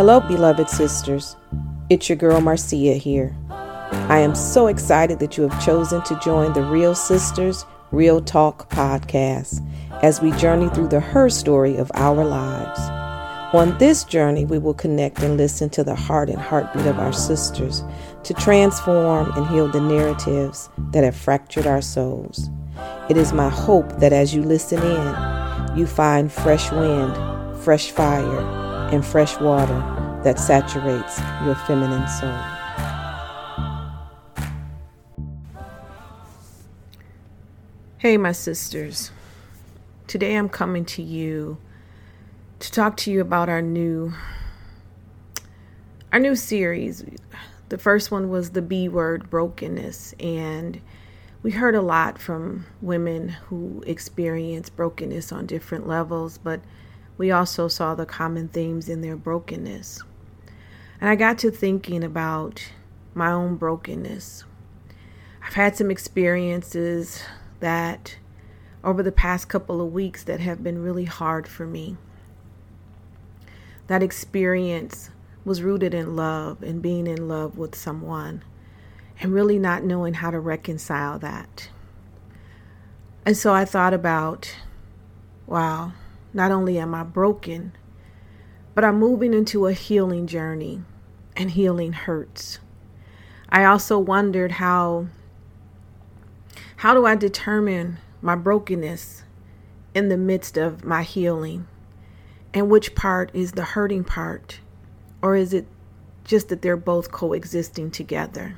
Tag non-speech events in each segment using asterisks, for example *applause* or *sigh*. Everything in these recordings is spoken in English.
Hello, beloved sisters. It's your girl Marcia here. I am so excited that you have chosen to join the Real Sisters Real Talk podcast as we journey through the her story of our lives. On this journey, we will connect and listen to the heart and heartbeat of our sisters to transform and heal the narratives that have fractured our souls. It is my hope that as you listen in, you find fresh wind, fresh fire, and fresh water that saturates your feminine soul. Hey, my sisters. Today I'm coming to you to talk to you about our new our new series. The first one was the B word brokenness and we heard a lot from women who experience brokenness on different levels, but we also saw the common themes in their brokenness. And I got to thinking about my own brokenness. I've had some experiences that over the past couple of weeks that have been really hard for me. That experience was rooted in love and being in love with someone and really not knowing how to reconcile that. And so I thought about wow, not only am I broken, but I'm moving into a healing journey, and healing hurts. I also wondered how how do I determine my brokenness in the midst of my healing? And which part is the hurting part? Or is it just that they're both coexisting together?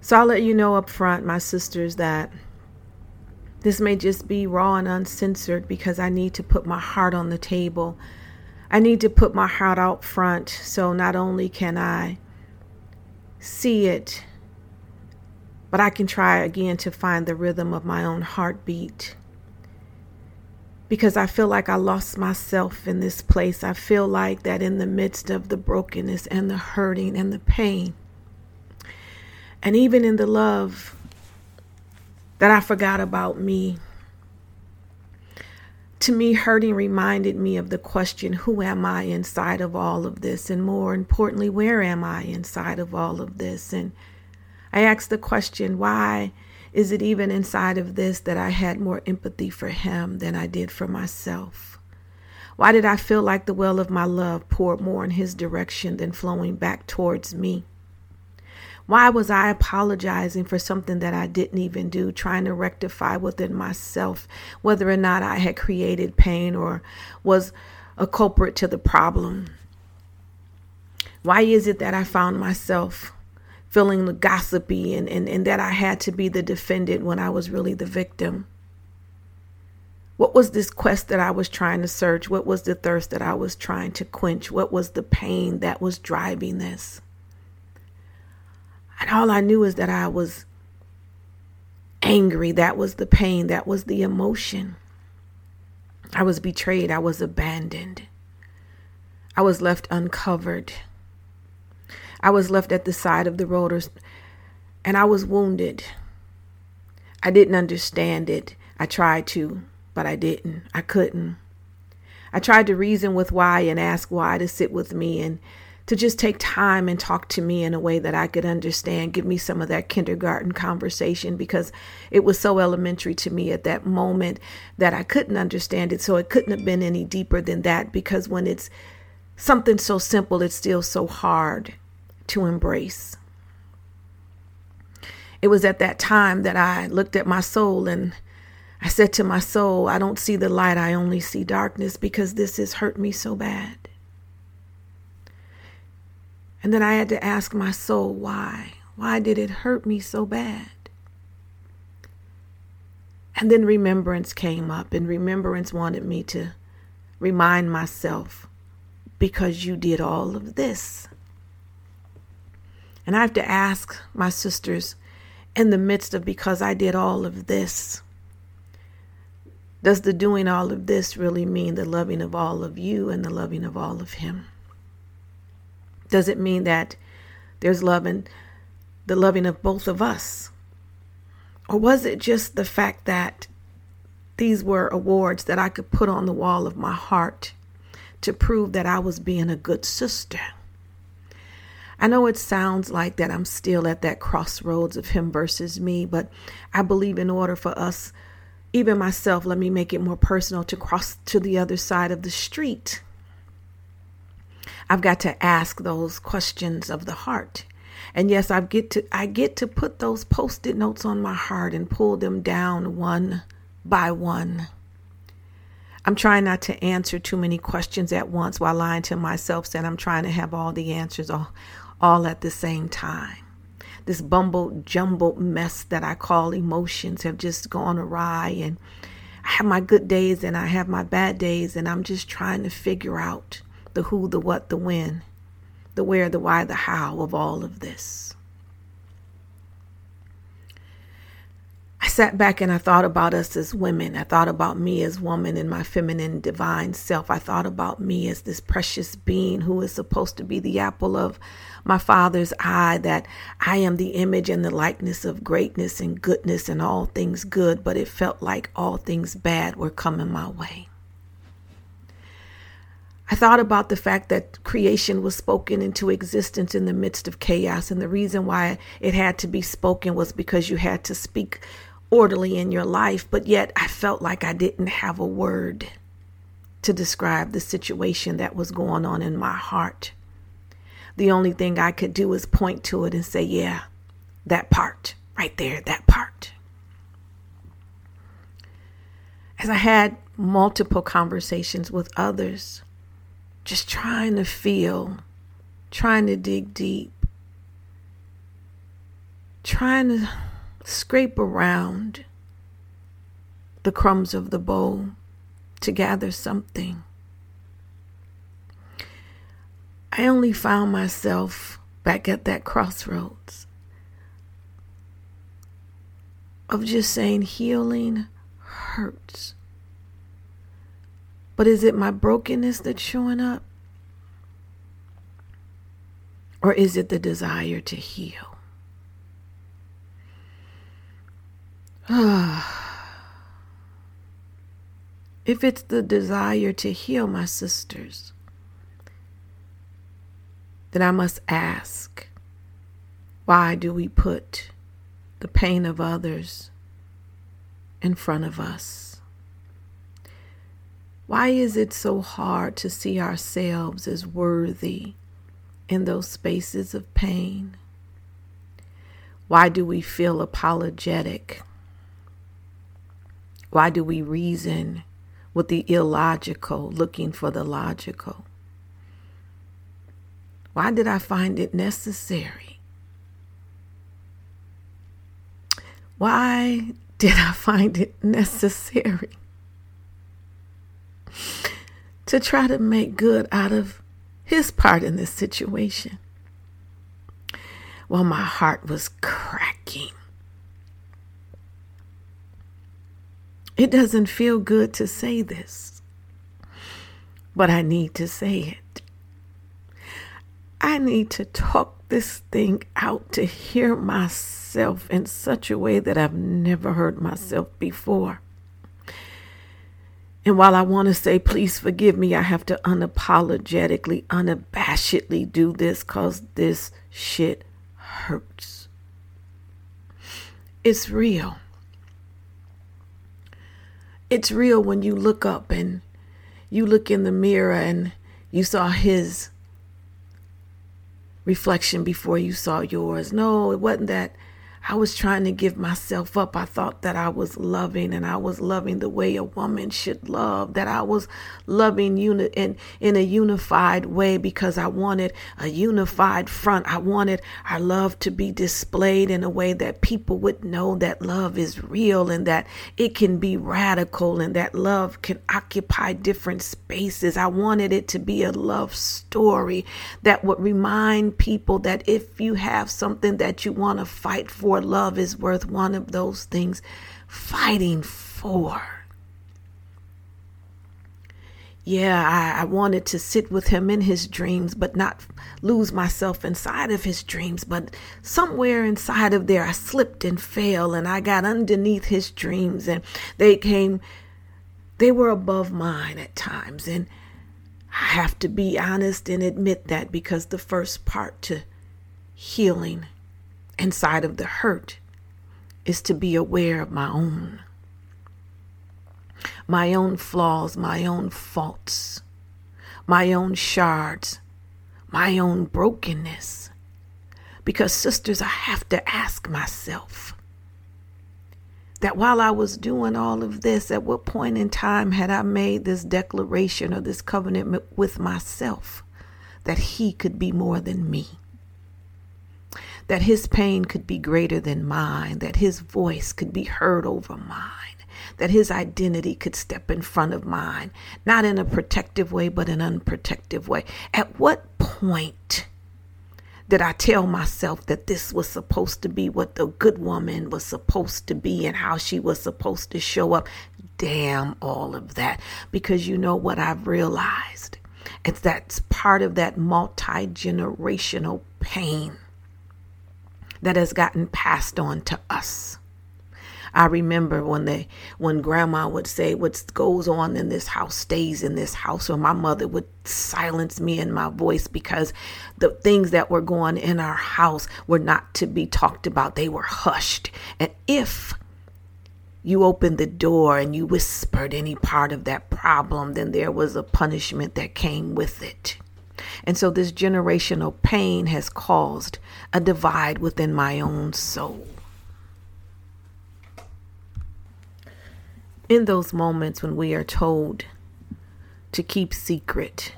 So I'll let you know up front, my sisters, that this may just be raw and uncensored because I need to put my heart on the table. I need to put my heart out front so not only can I see it, but I can try again to find the rhythm of my own heartbeat. Because I feel like I lost myself in this place. I feel like that in the midst of the brokenness and the hurting and the pain, and even in the love that I forgot about me. To me, hurting reminded me of the question who am I inside of all of this? And more importantly, where am I inside of all of this? And I asked the question, why is it even inside of this that I had more empathy for him than I did for myself? Why did I feel like the well of my love poured more in his direction than flowing back towards me? Why was I apologizing for something that I didn't even do, trying to rectify within myself whether or not I had created pain or was a culprit to the problem? Why is it that I found myself feeling the gossipy and, and, and that I had to be the defendant when I was really the victim? What was this quest that I was trying to search? What was the thirst that I was trying to quench? What was the pain that was driving this? And all I knew is that I was angry. That was the pain. That was the emotion. I was betrayed. I was abandoned. I was left uncovered. I was left at the side of the road and I was wounded. I didn't understand it. I tried to, but I didn't. I couldn't. I tried to reason with why and ask why to sit with me and to just take time and talk to me in a way that I could understand, give me some of that kindergarten conversation because it was so elementary to me at that moment that I couldn't understand it. So it couldn't have been any deeper than that because when it's something so simple, it's still so hard to embrace. It was at that time that I looked at my soul and I said to my soul, I don't see the light, I only see darkness because this has hurt me so bad. And then I had to ask my soul, why? Why did it hurt me so bad? And then remembrance came up, and remembrance wanted me to remind myself because you did all of this. And I have to ask my sisters in the midst of because I did all of this. Does the doing all of this really mean the loving of all of you and the loving of all of Him? Does it mean that there's love and the loving of both of us? Or was it just the fact that these were awards that I could put on the wall of my heart to prove that I was being a good sister. I know it sounds like that I'm still at that crossroads of him versus me, but I believe in order for us, even myself, let me make it more personal, to cross to the other side of the street, I've got to ask those questions of the heart. And yes, I get to I get to put those post-it notes on my heart and pull them down one by one. I'm trying not to answer too many questions at once while lying to myself saying I'm trying to have all the answers all, all at the same time. This bumbled, jumbled mess that I call emotions have just gone awry. And I have my good days and I have my bad days. And I'm just trying to figure out the who, the what, the when, the where, the why, the how of all of this. I sat back and I thought about us as women. I thought about me as woman in my feminine divine self. I thought about me as this precious being who is supposed to be the apple of my father's eye, that I am the image and the likeness of greatness and goodness and all things good, but it felt like all things bad were coming my way. I thought about the fact that creation was spoken into existence in the midst of chaos. And the reason why it had to be spoken was because you had to speak orderly in your life, but yet I felt like I didn't have a word to describe the situation that was going on in my heart. The only thing I could do is point to it and say, yeah, that part right there, that part. As I had multiple conversations with others, just trying to feel, trying to dig deep, trying to scrape around the crumbs of the bowl to gather something. I only found myself back at that crossroads of just saying healing hurts. But is it my brokenness that's showing up? Or is it the desire to heal? *sighs* if it's the desire to heal my sisters, then I must ask why do we put the pain of others in front of us? Why is it so hard to see ourselves as worthy in those spaces of pain? Why do we feel apologetic why do we reason with the illogical looking for the logical? Why did I find it necessary? Why did I find it *laughs* necessary to try to make good out of his part in this situation? Well, my heart was cracking. It doesn't feel good to say this, but I need to say it. I need to talk this thing out to hear myself in such a way that I've never heard myself before. And while I want to say, please forgive me, I have to unapologetically, unabashedly do this because this shit hurts. It's real it's real when you look up and you look in the mirror and you saw his reflection before you saw yours. No, it wasn't that I was trying to give myself up. I thought that I was loving and I was loving the way a woman should love, that I was loving uni- in, in a unified way because I wanted a unified front. I wanted our love to be displayed in a way that people would know that love is real and that it can be radical and that love can occupy different spaces. I wanted it to be a love story that would remind people that if you have something that you want to fight for, for love is worth one of those things fighting for. Yeah, I, I, wanted to sit with him in his dreams, but not lose myself inside of his dreams. But somewhere inside of there, I slipped and fell, and I got underneath his dreams, and they came, they were above mine at times. And I have to be honest and admit that because the first part to healing inside of the hurt is to be aware of my own my own flaws, my own faults, my own shards, my own brokenness. Because, sisters, I have to ask myself that while I was doing all of this, at what point in time had I made this declaration or this covenant with myself that He could be more than me? That His pain could be greater than mine, that His voice could be heard over mine that his identity could step in front of mine, not in a protective way, but an unprotective way. At what point did I tell myself that this was supposed to be what the good woman was supposed to be and how she was supposed to show up? Damn all of that. Because you know what I've realized? It's that's part of that multi generational pain that has gotten passed on to us. I remember when they when grandma would say what goes on in this house stays in this house or my mother would silence me and my voice because the things that were going in our house were not to be talked about. They were hushed. And if you opened the door and you whispered any part of that problem then there was a punishment that came with it and so this generational pain has caused a divide within my own soul in those moments when we are told to keep secret,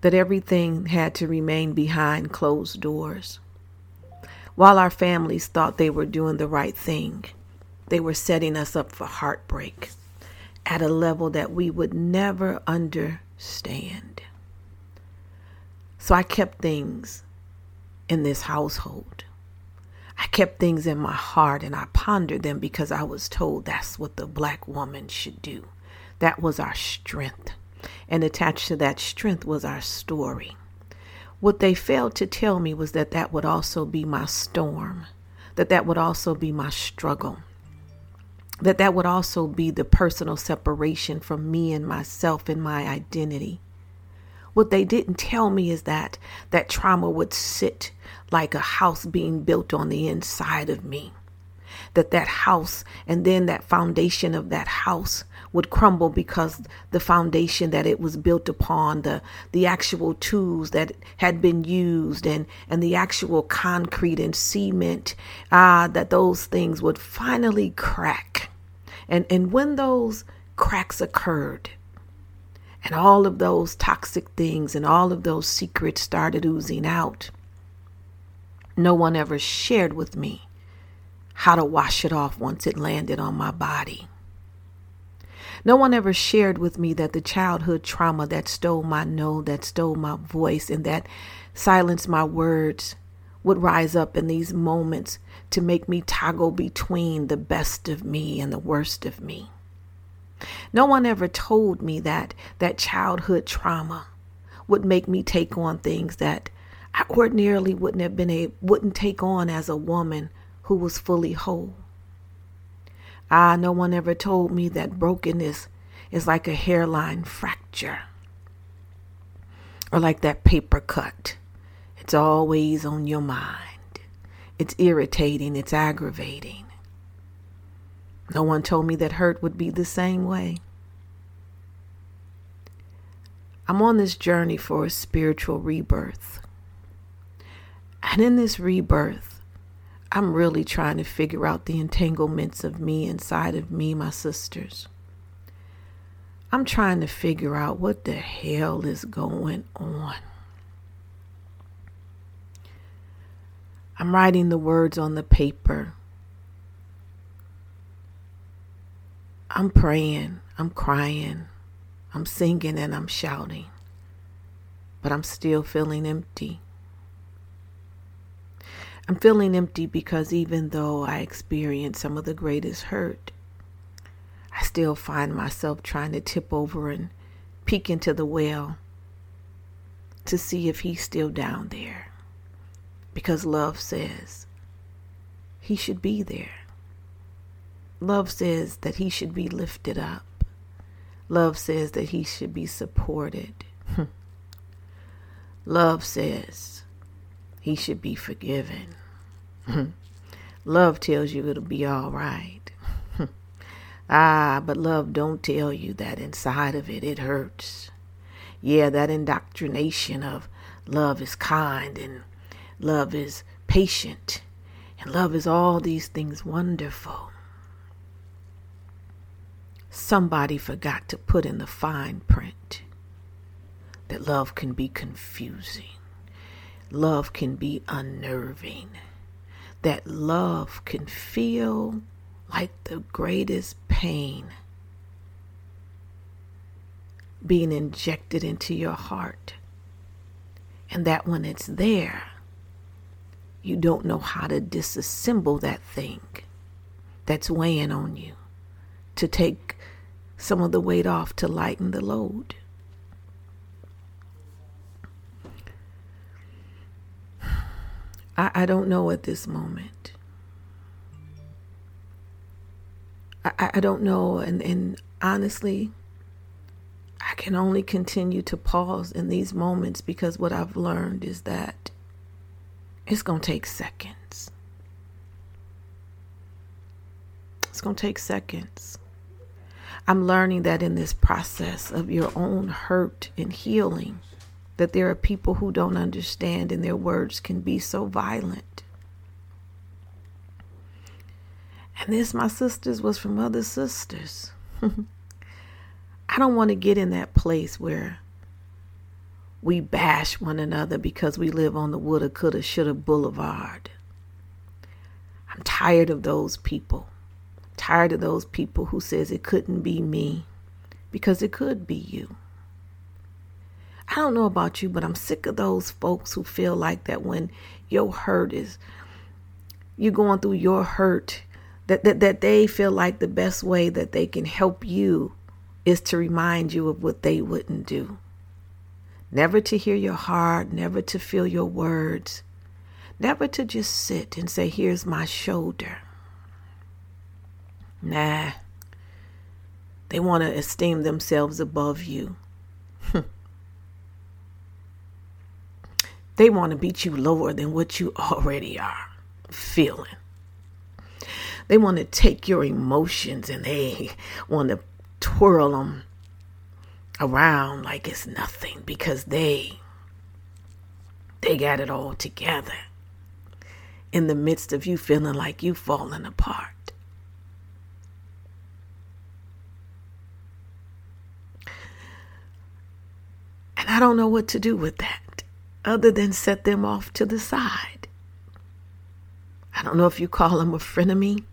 that everything had to remain behind closed doors. While our families thought they were doing the right thing, they were setting us up for heartbreak at a level that we would never understand. So I kept things in this household. I kept things in my heart and I pondered them because I was told that's what the black woman should do. That was our strength. And attached to that strength was our story. What they failed to tell me was that that would also be my storm, that that would also be my struggle, that that would also be the personal separation from me and myself and my identity. What they didn't tell me is that that trauma would sit like a house being built on the inside of me. That that house and then that foundation of that house would crumble because the foundation that it was built upon, the the actual tools that had been used and and the actual concrete and cement, ah, that those things would finally crack. And and when those cracks occurred, and all of those toxic things and all of those secrets started oozing out. No one ever shared with me how to wash it off once it landed on my body. No one ever shared with me that the childhood trauma that stole my no, that stole my voice, and that silenced my words would rise up in these moments to make me toggle between the best of me and the worst of me. No one ever told me that that childhood trauma would make me take on things that I ordinarily wouldn't have been a wouldn't take on as a woman who was fully whole. Ah, no one ever told me that brokenness is like a hairline fracture or like that paper cut. It's always on your mind. It's irritating, it's aggravating. No one told me that hurt would be the same way. I'm on this journey for a spiritual rebirth. And in this rebirth, I'm really trying to figure out the entanglements of me inside of me, my sisters. I'm trying to figure out what the hell is going on. I'm writing the words on the paper I'm praying, I'm crying, I'm singing, and I'm shouting, but I'm still feeling empty. I'm feeling empty because even though I experience some of the greatest hurt, I still find myself trying to tip over and peek into the well to see if he's still down there. Because love says he should be there. Love says that he should be lifted up. Love says that he should be supported. *laughs* Love says he should be forgiven. *laughs* love tells you it'll be all right. *laughs* ah, but love don't tell you that inside of it it hurts. Yeah, that indoctrination of love is kind and love is patient and love is all these things wonderful. Somebody forgot to put in the fine print. That love can be confusing, love can be unnerving, that love can feel like the greatest pain being injected into your heart. And that when it's there, you don't know how to disassemble that thing that's weighing on you to take some of the weight off to lighten the load. I, I don't know at this moment. I, I don't know, and, and honestly, I can only continue to pause in these moments because what I've learned is that it's going to take seconds. It's going to take seconds. I'm learning that in this process of your own hurt and healing, that there are people who don't understand and their words can be so violent. And this, my sisters, was from other sisters. *laughs* I don't want to get in that place where we bash one another because we live on the woulda, coulda, shoulda boulevard. I'm tired of those people. Tired of those people who says it couldn't be me because it could be you. I don't know about you, but I'm sick of those folks who feel like that when your hurt is you're going through your hurt that, that that they feel like the best way that they can help you is to remind you of what they wouldn't do never to hear your heart, never to feel your words, never to just sit and say, Here's my shoulder. Nah, they want to esteem themselves above you. *laughs* they want to beat you lower than what you already are feeling. They want to take your emotions and they want to twirl them around like it's nothing because they they got it all together in the midst of you feeling like you falling apart. And I don't know what to do with that other than set them off to the side. I don't know if you call them a frenemy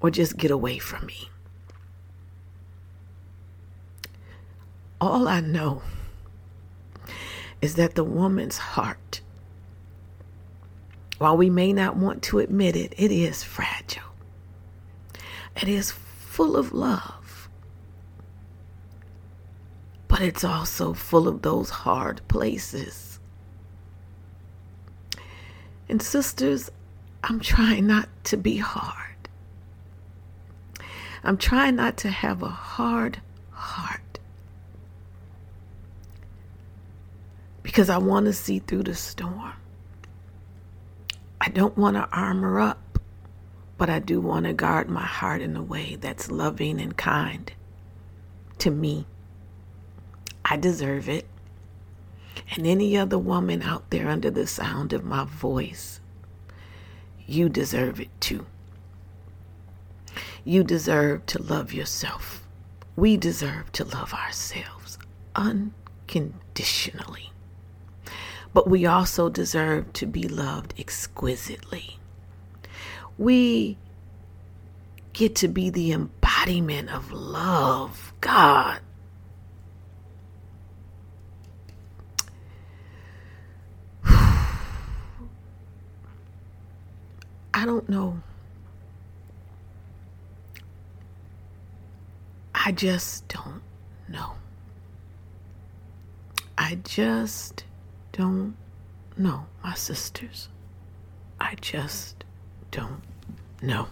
or just get away from me. All I know is that the woman's heart, while we may not want to admit it, it is fragile. It is full of love. But it's also full of those hard places. And sisters, I'm trying not to be hard. I'm trying not to have a hard heart. because I want to see through the storm. I don't want to armor up, but I do want to guard my heart in a way that's loving and kind to me. I deserve it. And any other woman out there under the sound of my voice, you deserve it too. You deserve to love yourself. We deserve to love ourselves unconditionally but we also deserve to be loved exquisitely. We get to be the embodiment of love. God. I don't know. I just don't know. I just don't know, my sisters. I just don't know.